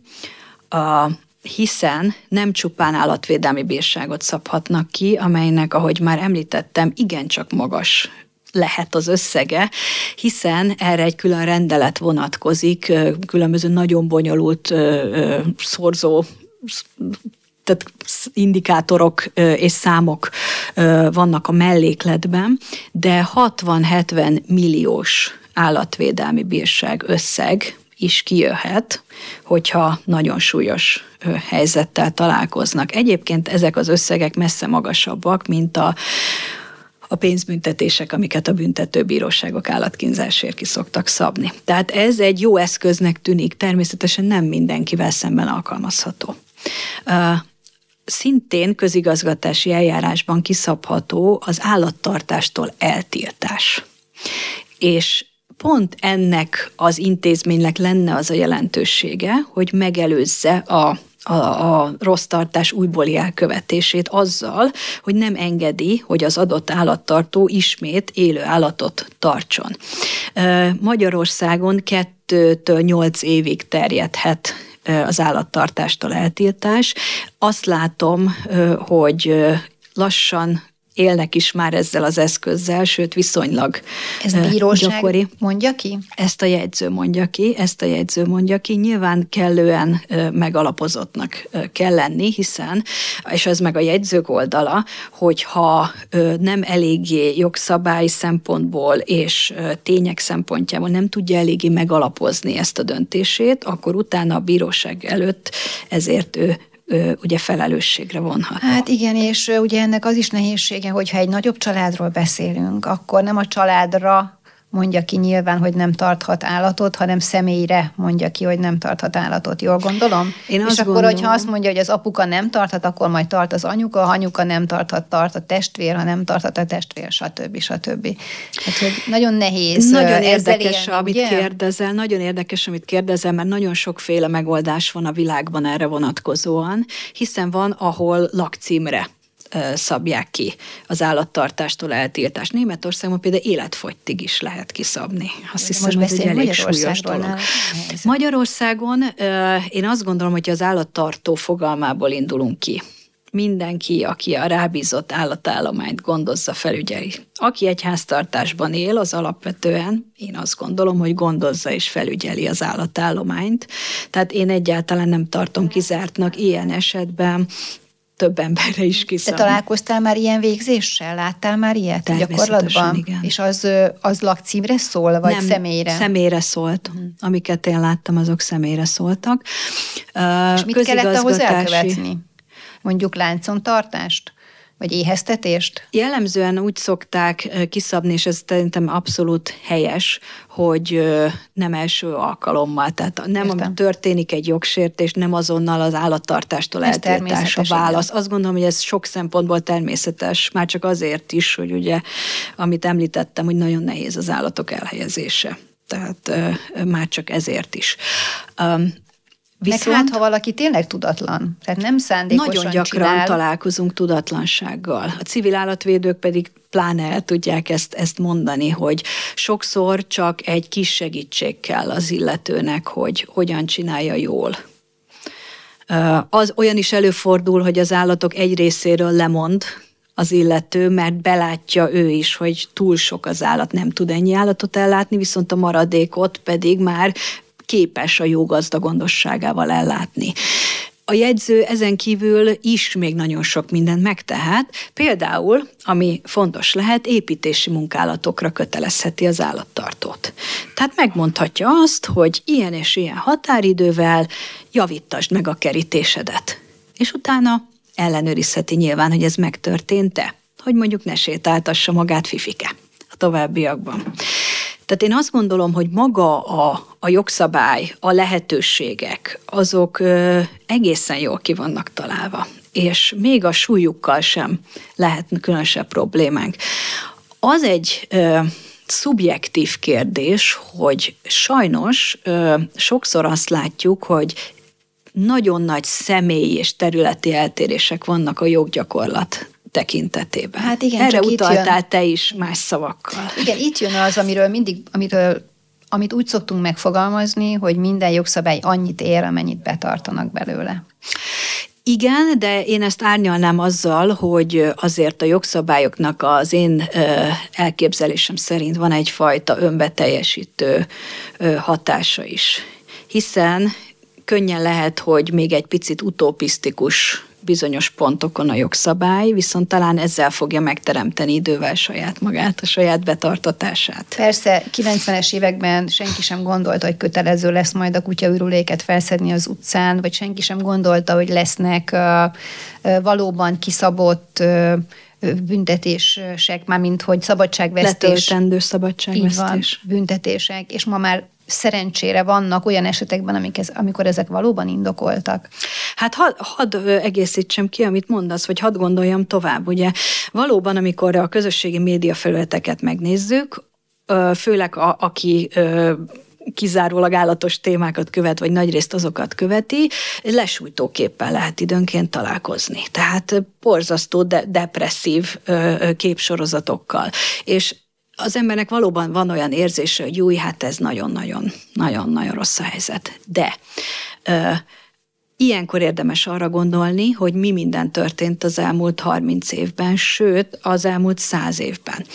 Speaker 2: A hiszen nem csupán állatvédelmi bírságot szabhatnak ki, amelynek, ahogy már említettem, igencsak magas lehet az összege, hiszen erre egy külön rendelet vonatkozik, különböző nagyon bonyolult szorzó tehát indikátorok és számok vannak a mellékletben, de 60-70 milliós állatvédelmi bírság összeg is kijöhet, hogyha nagyon súlyos helyzettel találkoznak. Egyébként ezek az összegek messze magasabbak, mint a, a pénzbüntetések, amiket a büntetőbíróságok állatkínzásért ki szoktak szabni. Tehát ez egy jó eszköznek tűnik, természetesen nem mindenkivel szemben alkalmazható. Szintén közigazgatási eljárásban kiszabható az állattartástól eltiltás. És pont ennek az intézménynek lenne az a jelentősége, hogy megelőzze a a, a rossz tartás újbóli elkövetését azzal, hogy nem engedi, hogy az adott állattartó ismét élő állatot tartson. Magyarországon 2-től 8 évig terjedhet az állattartástól eltiltás. Azt látom, hogy lassan élnek is már ezzel az eszközzel, sőt viszonylag
Speaker 1: Ez bíróság gyakori. mondja ki?
Speaker 2: Ezt a jegyző mondja ki, ezt a jegyző mondja ki. Nyilván kellően megalapozottnak kell lenni, hiszen, és ez meg a jegyzők oldala, hogyha nem eléggé jogszabály szempontból és tények szempontjából nem tudja eléggé megalapozni ezt a döntését, akkor utána a bíróság előtt ezért ő ugye felelősségre vonhat.
Speaker 1: Hát igen, és ugye ennek az is nehézsége, hogyha egy nagyobb családról beszélünk, akkor nem a családra mondja ki nyilván, hogy nem tarthat állatot, hanem személyre mondja ki, hogy nem tarthat állatot. Jól gondolom? Én És akkor, gondolom. hogyha azt mondja, hogy az apuka nem tarthat, akkor majd tart az anyuka, ha anyuka nem tarthat, tart a testvér, ha nem tarthat a testvér, stb. stb. Hát, hogy nagyon nehéz
Speaker 2: Nagyon érdekes, élni, amit ugye? kérdezel, nagyon érdekes, amit kérdezel, mert nagyon sokféle megoldás van a világban erre vonatkozóan, hiszen van, ahol lakcímre szabják ki az állattartástól eltiltást. Németországban például életfogytig is lehet kiszabni. Azt hiszem, hogy egy elég súlyos dolog. Magyarországon én azt gondolom, hogy az állattartó fogalmából indulunk ki mindenki, aki a rábízott állatállományt gondozza, felügyeli. Aki egy háztartásban él, az alapvetően, én azt gondolom, hogy gondozza és felügyeli az állatállományt. Tehát én egyáltalán nem tartom kizártnak ilyen esetben több emberre is kiszabni.
Speaker 1: Te találkoztál már ilyen végzéssel? Láttál már ilyet gyakorlatban? Igen. És az, az lakcímre szól, vagy Nem, személyre?
Speaker 2: személyre szólt. Uh-huh. Amiket én láttam, azok személyre szóltak.
Speaker 1: És mit kellett ahhoz elkövetni? Mondjuk láncon tartást? Vagy éheztetést?
Speaker 2: Jellemzően úgy szokták kiszabni, és ez szerintem abszolút helyes, hogy nem első alkalommal, tehát nem Értem. történik egy jogsértés, nem azonnal az állattartástól ez eltiltás a válasz. Azt gondolom, hogy ez sok szempontból természetes, már csak azért is, hogy ugye, amit említettem, hogy nagyon nehéz az állatok elhelyezése. Tehát már csak ezért is.
Speaker 1: Viszont Meg hát, ha valaki tényleg tudatlan, tehát nem szándékosan
Speaker 2: Nagyon gyakran
Speaker 1: csinál.
Speaker 2: találkozunk tudatlansággal. A civil állatvédők pedig pláne el tudják ezt, ezt mondani, hogy sokszor csak egy kis segítség kell az illetőnek, hogy hogyan csinálja jól. Az olyan is előfordul, hogy az állatok egy részéről lemond, az illető, mert belátja ő is, hogy túl sok az állat, nem tud ennyi állatot ellátni, viszont a maradékot pedig már képes a jó gazda gondosságával ellátni. A jegyző ezen kívül is még nagyon sok mindent megtehet, például, ami fontos lehet, építési munkálatokra kötelezheti az állattartót. Tehát megmondhatja azt, hogy ilyen és ilyen határidővel javítasd meg a kerítésedet. És utána ellenőrizheti nyilván, hogy ez megtörtént-e, hogy mondjuk ne sétáltassa magát Fifike a továbbiakban. Tehát én azt gondolom, hogy maga a, a jogszabály, a lehetőségek, azok ö, egészen jól ki vannak találva, és még a súlyukkal sem lehet különösebb problémánk. Az egy ö, szubjektív kérdés, hogy sajnos ö, sokszor azt látjuk, hogy nagyon nagy személyi és területi eltérések vannak a joggyakorlat tekintetében. Hát igen, Erre utaltál jön, te is más szavakkal.
Speaker 1: Igen, itt jön az, amiről mindig, amiről amit úgy szoktunk megfogalmazni, hogy minden jogszabály annyit ér, amennyit betartanak belőle.
Speaker 2: Igen, de én ezt árnyalnám azzal, hogy azért a jogszabályoknak az én elképzelésem szerint van egyfajta önbeteljesítő hatása is. Hiszen könnyen lehet, hogy még egy picit utopisztikus bizonyos pontokon a jogszabály, viszont talán ezzel fogja megteremteni idővel saját magát, a saját betartatását.
Speaker 1: Persze, 90-es években senki sem gondolta, hogy kötelező lesz majd a kutyaürüléket felszedni az utcán, vagy senki sem gondolta, hogy lesznek uh, valóban kiszabott uh, büntetések, már mint hogy szabadságvesztés.
Speaker 2: Letöltendő szabadságvesztés. Így van,
Speaker 1: büntetések, és ma már szerencsére vannak olyan esetekben, amik ez, amikor ezek valóban indokoltak.
Speaker 2: Hát hadd had egészítsem ki, amit mondasz, vagy hadd gondoljam tovább. Ugye valóban, amikor a közösségi média felületeket megnézzük, főleg a, aki kizárólag állatos témákat követ, vagy nagyrészt azokat követi, lesújtóképpen lehet időnként találkozni. Tehát borzasztó, de depresszív képsorozatokkal. És az embernek valóban van olyan érzése, hogy jó, hát ez nagyon-nagyon, nagyon-nagyon rossz a helyzet. De Ilyenkor érdemes arra gondolni, hogy mi minden történt az elmúlt 30 évben, sőt az elmúlt 100 évben.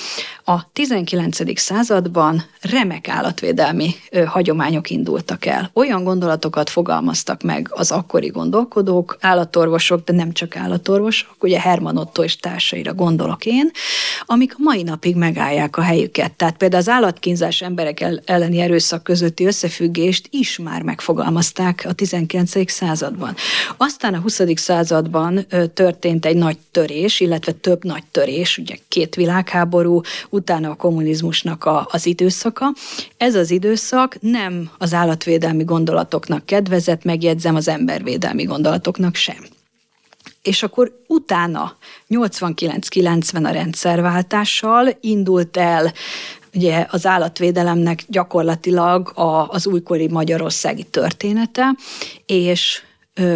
Speaker 2: A 19. században remek állatvédelmi ö, hagyományok indultak el. Olyan gondolatokat fogalmaztak meg az akkori gondolkodók, állatorvosok, de nem csak állatorvosok, ugye Herman Otto és társaira gondolok én, amik a mai napig megállják a helyüket. Tehát például az állatkínzás emberek elleni erőszak közötti összefüggést is már megfogalmazták a 19. században. Aztán a 20. században történt egy nagy törés, illetve több nagy törés, ugye két világháború, utána a kommunizmusnak a, az időszaka. Ez az időszak nem az állatvédelmi gondolatoknak kedvezett, megjegyzem az embervédelmi gondolatoknak sem. És akkor utána 89-90 a rendszerváltással indult el ugye az állatvédelemnek gyakorlatilag a, az újkori magyarországi története, és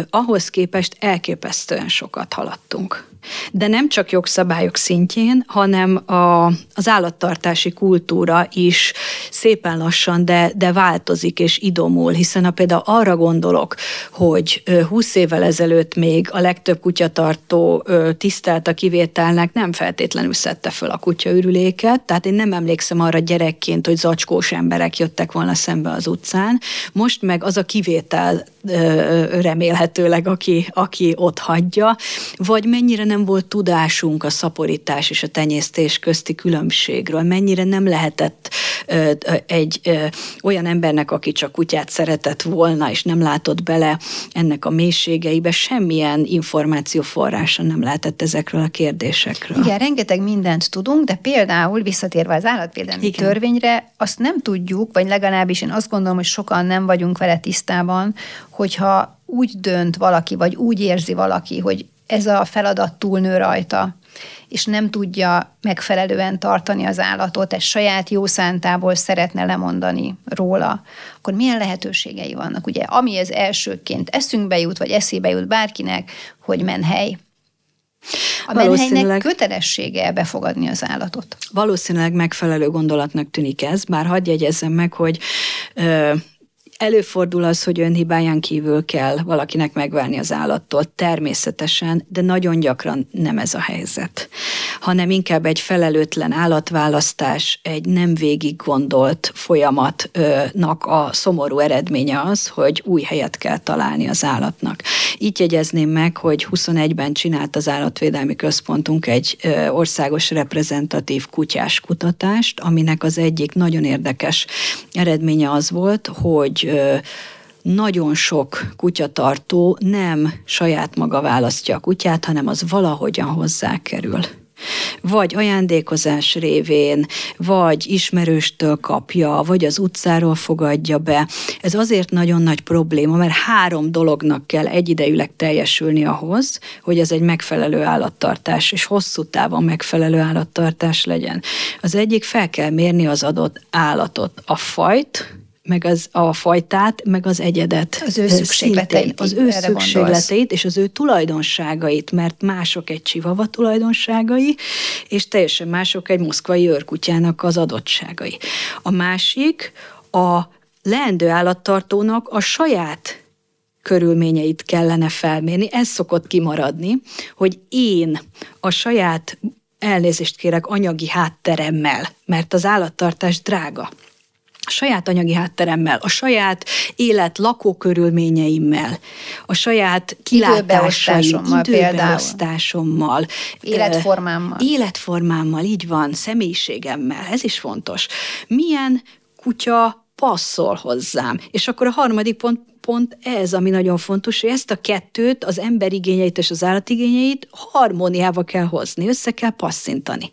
Speaker 2: ahhoz képest elképesztően sokat haladtunk de nem csak jogszabályok szintjén, hanem a, az állattartási kultúra is szépen lassan, de, de változik és idomul, hiszen ha például arra gondolok, hogy 20 évvel ezelőtt még a legtöbb kutyatartó tisztelt a kivételnek nem feltétlenül szedte föl a kutyaürüléket, tehát én nem emlékszem arra gyerekként, hogy zacskós emberek jöttek volna szembe az utcán. Most meg az a kivétel remélhetőleg, aki, aki ott hagyja, vagy mennyire nem volt tudásunk a szaporítás és a tenyésztés közti különbségről, mennyire nem lehetett ö, egy ö, olyan embernek, aki csak kutyát szeretett volna, és nem látott bele ennek a mélységeibe, semmilyen információforrása nem lehetett ezekről a kérdésekről.
Speaker 1: Igen, rengeteg mindent tudunk, de például visszatérve az állatvédelmi Igen. törvényre, azt nem tudjuk, vagy legalábbis én azt gondolom, hogy sokan nem vagyunk vele tisztában, hogyha úgy dönt valaki, vagy úgy érzi valaki, hogy ez a feladat túlnő rajta, és nem tudja megfelelően tartani az állatot, ez saját jó szántából szeretne lemondani róla, akkor milyen lehetőségei vannak? Ugye, ami ez elsőként eszünkbe jut, vagy eszébe jut bárkinek, hogy menhely. A menhelynek kötelessége befogadni az állatot.
Speaker 2: Valószínűleg megfelelő gondolatnak tűnik ez, bár hagyj jegyezzem meg, hogy ö, Előfordul az, hogy önhibáján kívül kell valakinek megválni az állattól, természetesen, de nagyon gyakran nem ez a helyzet, hanem inkább egy felelőtlen állatválasztás, egy nem végig gondolt folyamatnak a szomorú eredménye az, hogy új helyet kell találni az állatnak. Így jegyezném meg, hogy 21-ben csinált az Állatvédelmi Központunk egy országos reprezentatív kutyás kutatást, aminek az egyik nagyon érdekes eredménye az volt, hogy nagyon sok kutyatartó nem saját maga választja a kutyát, hanem az valahogyan hozzá kerül vagy ajándékozás révén, vagy ismerőstől kapja, vagy az utcáról fogadja be. Ez azért nagyon nagy probléma, mert három dolognak kell egyidejűleg teljesülni ahhoz, hogy ez egy megfelelő állattartás, és hosszú távon megfelelő állattartás legyen. Az egyik fel kell mérni az adott állatot, a fajt, meg az, a fajtát, meg az egyedet.
Speaker 1: Az ő szükségleteit.
Speaker 2: Az ő szükségleteit és az ő tulajdonságait, mert mások egy csivava tulajdonságai, és teljesen mások egy moszkvai őrkutyának az adottságai. A másik a leendő állattartónak a saját körülményeit kellene felmérni. Ez szokott kimaradni, hogy én a saját elnézést kérek anyagi hátteremmel, mert az állattartás drága saját anyagi hátteremmel, a saját élet lakókörülményeimmel, a saját kilátásaim, időbeosztásommal,
Speaker 1: életformámmal.
Speaker 2: Életformámmal, így van, személyiségemmel, ez is fontos. Milyen kutya passzol hozzám. És akkor a harmadik pont pont ez, ami nagyon fontos, hogy ezt a kettőt, az ember igényeit és az állatigényeit harmóniába kell hozni, össze kell passzintani.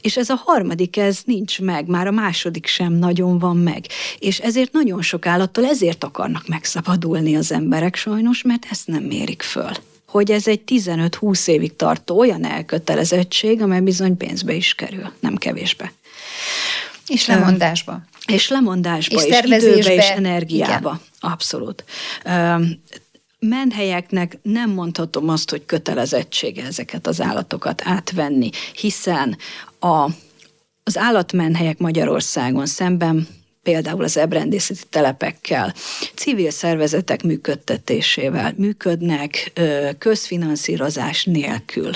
Speaker 2: És ez a harmadik, ez nincs meg, már a második sem nagyon van meg. És ezért nagyon sok állattól ezért akarnak megszabadulni az emberek sajnos, mert ezt nem mérik föl hogy ez egy 15-20 évig tartó olyan elkötelezettség, amely bizony pénzbe is kerül, nem kevésbe.
Speaker 1: És lemondásba.
Speaker 2: És lemondásba, és, és időbe, és energiába. Igen. Abszolút. Menhelyeknek nem mondhatom azt, hogy kötelezettsége ezeket az állatokat átvenni, hiszen a, az állatmenhelyek Magyarországon szemben például az ebrendészeti telepekkel, civil szervezetek működtetésével működnek közfinanszírozás nélkül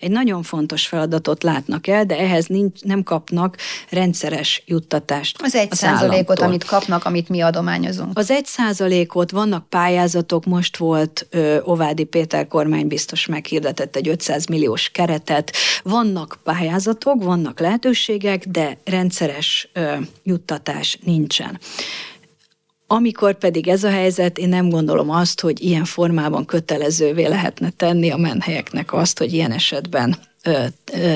Speaker 2: egy nagyon fontos feladatot látnak el, de ehhez nincs, nem kapnak rendszeres juttatást.
Speaker 1: Az egy százalékot, amit kapnak, amit mi adományozunk.
Speaker 2: Az egy százalékot, vannak pályázatok, most volt ö, Ovádi Péter kormány biztos meghirdetett egy 500 milliós keretet, vannak pályázatok, vannak lehetőségek, de rendszeres ö, juttatás nincsen. Amikor pedig ez a helyzet, én nem gondolom azt, hogy ilyen formában kötelezővé lehetne tenni a menhelyeknek azt, hogy ilyen esetben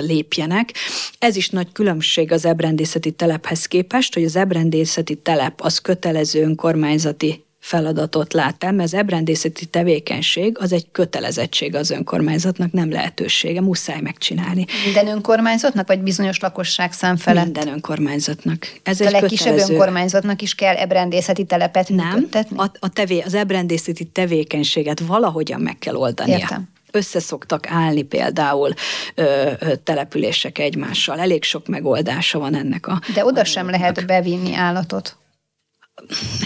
Speaker 2: lépjenek. Ez is nagy különbség az ebrendészeti telephez képest, hogy az ebrendészeti telep az kötelező önkormányzati feladatot lát el, mert az ebrendészeti tevékenység az egy kötelezettség az önkormányzatnak, nem lehetősége, muszáj megcsinálni.
Speaker 1: Minden önkormányzatnak, vagy bizonyos lakosság szám felett?
Speaker 2: Minden önkormányzatnak.
Speaker 1: Ez a egy legkisebb kötelező... önkormányzatnak is kell ebrendészeti telepet
Speaker 2: Nem, a, a tevé, az ebrendészeti tevékenységet valahogyan meg kell oldania.
Speaker 1: Értem
Speaker 2: összeszoktak állni például ö, ö, települések egymással. Elég sok megoldása van ennek a...
Speaker 1: De oda sem lehet bevinni állatot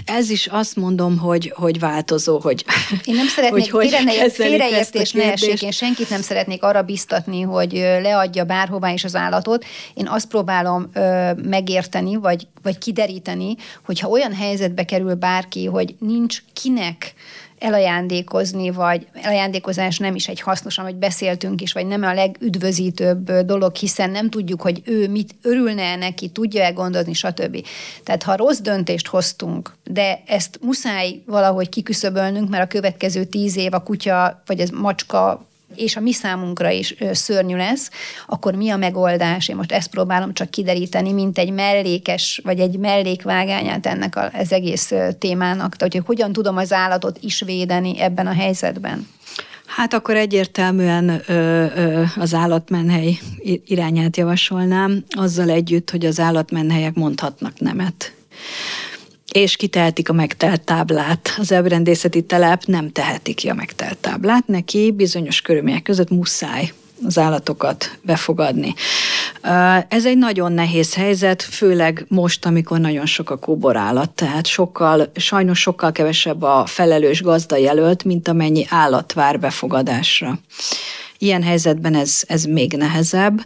Speaker 2: ez is azt mondom, hogy, hogy változó, hogy
Speaker 1: Én nem szeretnék, hogy félre, félreértés ne essék, én senkit nem szeretnék arra biztatni, hogy leadja bárhová is az állatot. Én azt próbálom ö, megérteni, vagy, vagy kideríteni, hogyha olyan helyzetbe kerül bárki, hogy nincs kinek elajándékozni, vagy elajándékozás nem is egy hasznos, amit beszéltünk is, vagy nem a legüdvözítőbb dolog, hiszen nem tudjuk, hogy ő mit örülne neki, tudja-e gondozni, stb. Tehát ha rossz döntést hoztunk, de ezt muszáj valahogy kiküszöbölnünk, mert a következő tíz év a kutya, vagy az macska és a mi számunkra is szörnyű lesz, akkor mi a megoldás? Én most ezt próbálom csak kideríteni, mint egy mellékes, vagy egy mellékvágányát ennek az egész témának. Tehát, hogy hogyan tudom az állatot is védeni ebben a helyzetben?
Speaker 2: Hát akkor egyértelműen ö, ö, az állatmenhely irányát javasolnám, azzal együtt, hogy az állatmenhelyek mondhatnak nemet és kitehetik a megtelt táblát. Az elrendészeti telep nem teheti ki a megtelt táblát, neki bizonyos körülmények között muszáj az állatokat befogadni. Ez egy nagyon nehéz helyzet, főleg most, amikor nagyon sok a kóborállat, tehát sokkal, sajnos sokkal kevesebb a felelős gazda jelölt, mint amennyi állat vár befogadásra. Ilyen helyzetben ez, ez még nehezebb.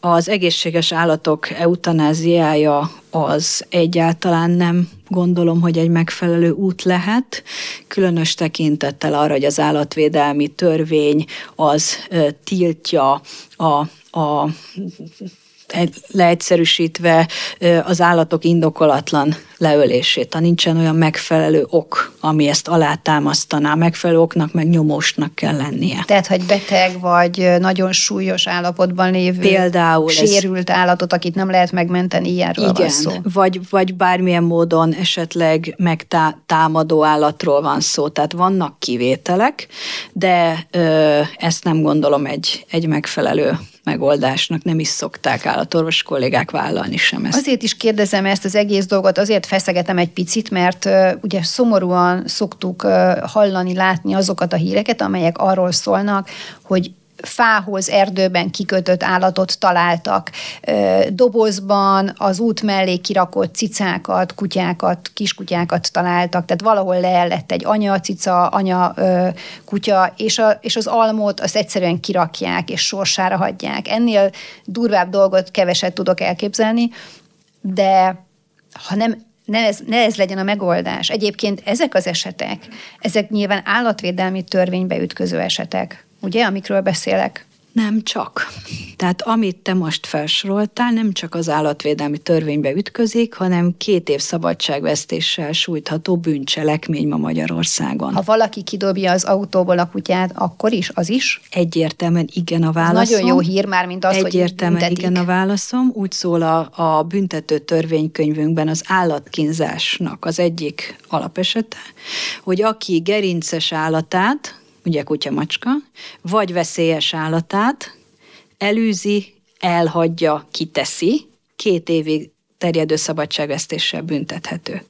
Speaker 2: Az egészséges állatok eutanáziája az egyáltalán nem gondolom, hogy egy megfelelő út lehet, különös tekintettel arra, hogy az állatvédelmi törvény az tiltja a a leegyszerűsítve az állatok indokolatlan leölését, ha nincsen olyan megfelelő ok, ami ezt alátámasztaná, megfelelő oknak meg nyomósnak kell lennie.
Speaker 1: Tehát, hogy beteg vagy nagyon súlyos állapotban lévő,
Speaker 2: Például
Speaker 1: sérült ez... állatot, akit nem lehet megmenteni, ilyenről
Speaker 2: Igen,
Speaker 1: van szó.
Speaker 2: Vagy, vagy bármilyen módon esetleg megtámadó állatról van szó, tehát vannak kivételek, de ö, ezt nem gondolom egy, egy megfelelő megoldásnak nem is szokták állatorvos kollégák vállalni sem ezt.
Speaker 1: Azért is kérdezem ezt az egész dolgot, azért feszegetem egy picit, mert uh, ugye szomorúan szoktuk uh, hallani, látni azokat a híreket, amelyek arról szólnak, hogy fához, erdőben kikötött állatot találtak, dobozban az út mellé kirakott cicákat, kutyákat, kiskutyákat találtak, tehát valahol leellett egy anya cica, anya kutya, és, a, és az almot azt egyszerűen kirakják, és sorsára hagyják. Ennél durvább dolgot keveset tudok elképzelni, de ha nem ne ez, ne ez legyen a megoldás. Egyébként ezek az esetek, ezek nyilván állatvédelmi törvénybe ütköző esetek ugye, amikről beszélek?
Speaker 2: Nem csak. Tehát amit te most felsoroltál, nem csak az állatvédelmi törvénybe ütközik, hanem két év szabadságvesztéssel sújtható bűncselekmény ma Magyarországon.
Speaker 1: Ha valaki kidobja az autóból a kutyát, akkor is, az is?
Speaker 2: Egyértelműen igen a válaszom.
Speaker 1: Ez nagyon jó hír már, mint az,
Speaker 2: Egyértelműen hogy igen a válaszom. Úgy szól a, a büntető törvénykönyvünkben az állatkínzásnak az egyik alapesete, hogy aki gerinces állatát, ugye kutya macska, vagy veszélyes állatát, elűzi, elhagyja, kiteszi, két évig terjedő szabadságvesztéssel büntethető.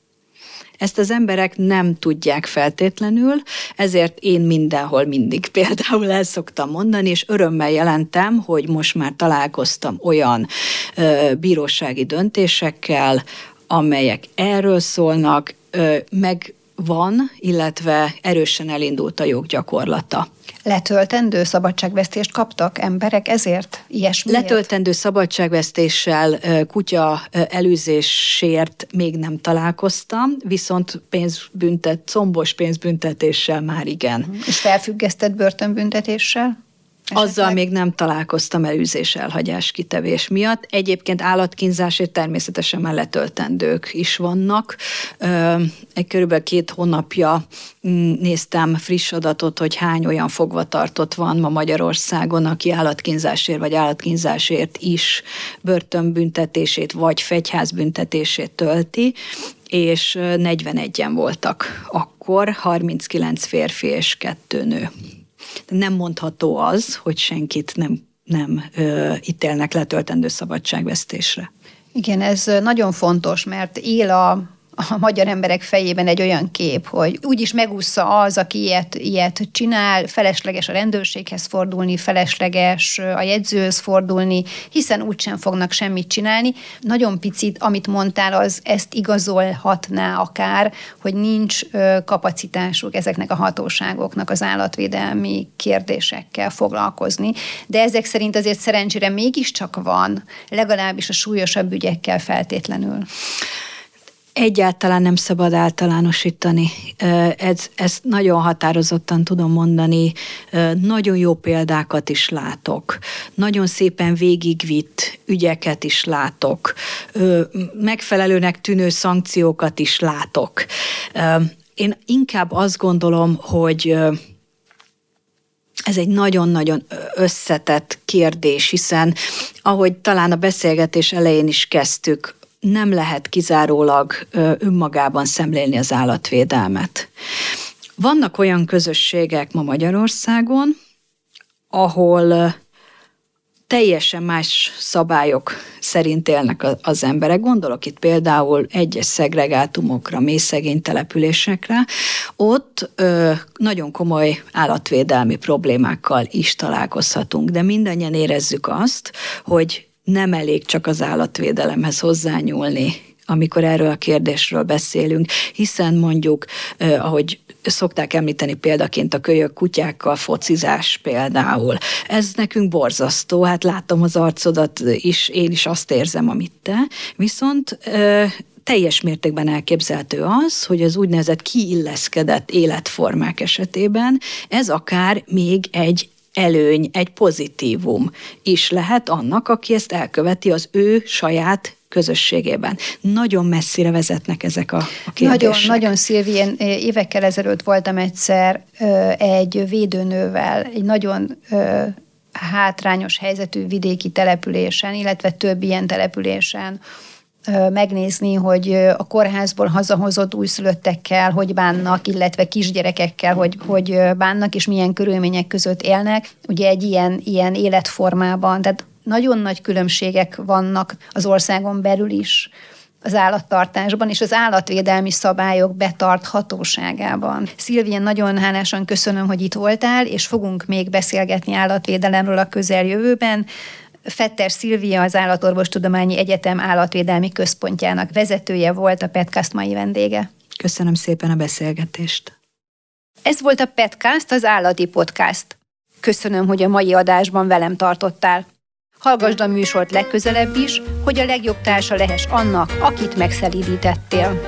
Speaker 2: Ezt az emberek nem tudják feltétlenül, ezért én mindenhol mindig például el szoktam mondani, és örömmel jelentem, hogy most már találkoztam olyan ö, bírósági döntésekkel, amelyek erről szólnak, meg van, illetve erősen elindult a joggyakorlata.
Speaker 1: Letöltendő szabadságvesztést kaptak emberek ezért? Ilyesmi?
Speaker 2: Letöltendő szabadságvesztéssel kutya előzésért még nem találkoztam, viszont pénzbüntet, combos pénzbüntetéssel már igen.
Speaker 1: És felfüggesztett börtönbüntetéssel?
Speaker 2: Esetleg? Azzal még nem találkoztam elűzés elhagyás kitevés miatt. Egyébként állatkínzásért természetesen melletöltendők is vannak. Egy körülbelül két hónapja mm, néztem friss adatot, hogy hány olyan fogvatartott van ma Magyarországon, aki állatkínzásért vagy állatkínzásért is börtönbüntetését vagy fegyházbüntetését tölti és 41-en voltak akkor, 39 férfi és kettő nő nem mondható az, hogy senkit nem, nem ö, ítélnek letöltendő szabadságvesztésre.
Speaker 1: Igen, ez nagyon fontos, mert él a a magyar emberek fejében egy olyan kép, hogy úgyis megúszza az, aki ilyet, ilyet csinál, felesleges a rendőrséghez fordulni, felesleges a jegyzőhöz fordulni, hiszen úgysem fognak semmit csinálni. Nagyon picit, amit mondtál, az ezt igazolhatná akár, hogy nincs kapacitásuk ezeknek a hatóságoknak az állatvédelmi kérdésekkel foglalkozni. De ezek szerint azért szerencsére mégiscsak van, legalábbis a súlyosabb ügyekkel feltétlenül.
Speaker 2: Egyáltalán nem szabad általánosítani. Ez, ezt nagyon határozottan tudom mondani. Nagyon jó példákat is látok. Nagyon szépen végigvitt ügyeket is látok. Megfelelőnek tűnő szankciókat is látok. Én inkább azt gondolom, hogy ez egy nagyon-nagyon összetett kérdés, hiszen ahogy talán a beszélgetés elején is kezdtük, nem lehet kizárólag önmagában szemlélni az állatvédelmet. Vannak olyan közösségek ma Magyarországon, ahol teljesen más szabályok szerint élnek az emberek. Gondolok itt például egyes szegregátumokra, mély szegény településekre. Ott ö, nagyon komoly állatvédelmi problémákkal is találkozhatunk, de mindannyian érezzük azt, hogy nem elég csak az állatvédelemhez hozzányúlni, amikor erről a kérdésről beszélünk, hiszen mondjuk, eh, ahogy szokták említeni példaként a kölyök kutyákkal focizás például. Ez nekünk borzasztó, hát látom az arcodat is, én is azt érzem, amit te, viszont eh, teljes mértékben elképzelhető az, hogy az úgynevezett kiilleszkedett életformák esetében ez akár még egy előny, egy pozitívum is lehet annak, aki ezt elköveti az ő saját közösségében. Nagyon messzire vezetnek ezek a, kérdések.
Speaker 1: Nagyon, nagyon Szilvi, én évekkel ezelőtt voltam egyszer egy védőnővel, egy nagyon hátrányos helyzetű vidéki településen, illetve több ilyen településen, megnézni, hogy a kórházból hazahozott újszülöttekkel hogy bánnak, illetve kisgyerekekkel hogy, hogy bánnak, és milyen körülmények között élnek. Ugye egy ilyen, ilyen életformában, tehát nagyon nagy különbségek vannak az országon belül is az állattartásban és az állatvédelmi szabályok betarthatóságában. Szilvia, nagyon hálásan köszönöm, hogy itt voltál, és fogunk még beszélgetni állatvédelemről a közeljövőben. Fetter Szilvia az Állatorvostudományi Egyetem állatvédelmi központjának vezetője volt a Petcast mai vendége.
Speaker 2: Köszönöm szépen a beszélgetést.
Speaker 1: Ez volt a Petcast, az állati podcast. Köszönöm, hogy a mai adásban velem tartottál. Hallgasd a műsort legközelebb is, hogy a legjobb társa lehess annak, akit megszelídítettél.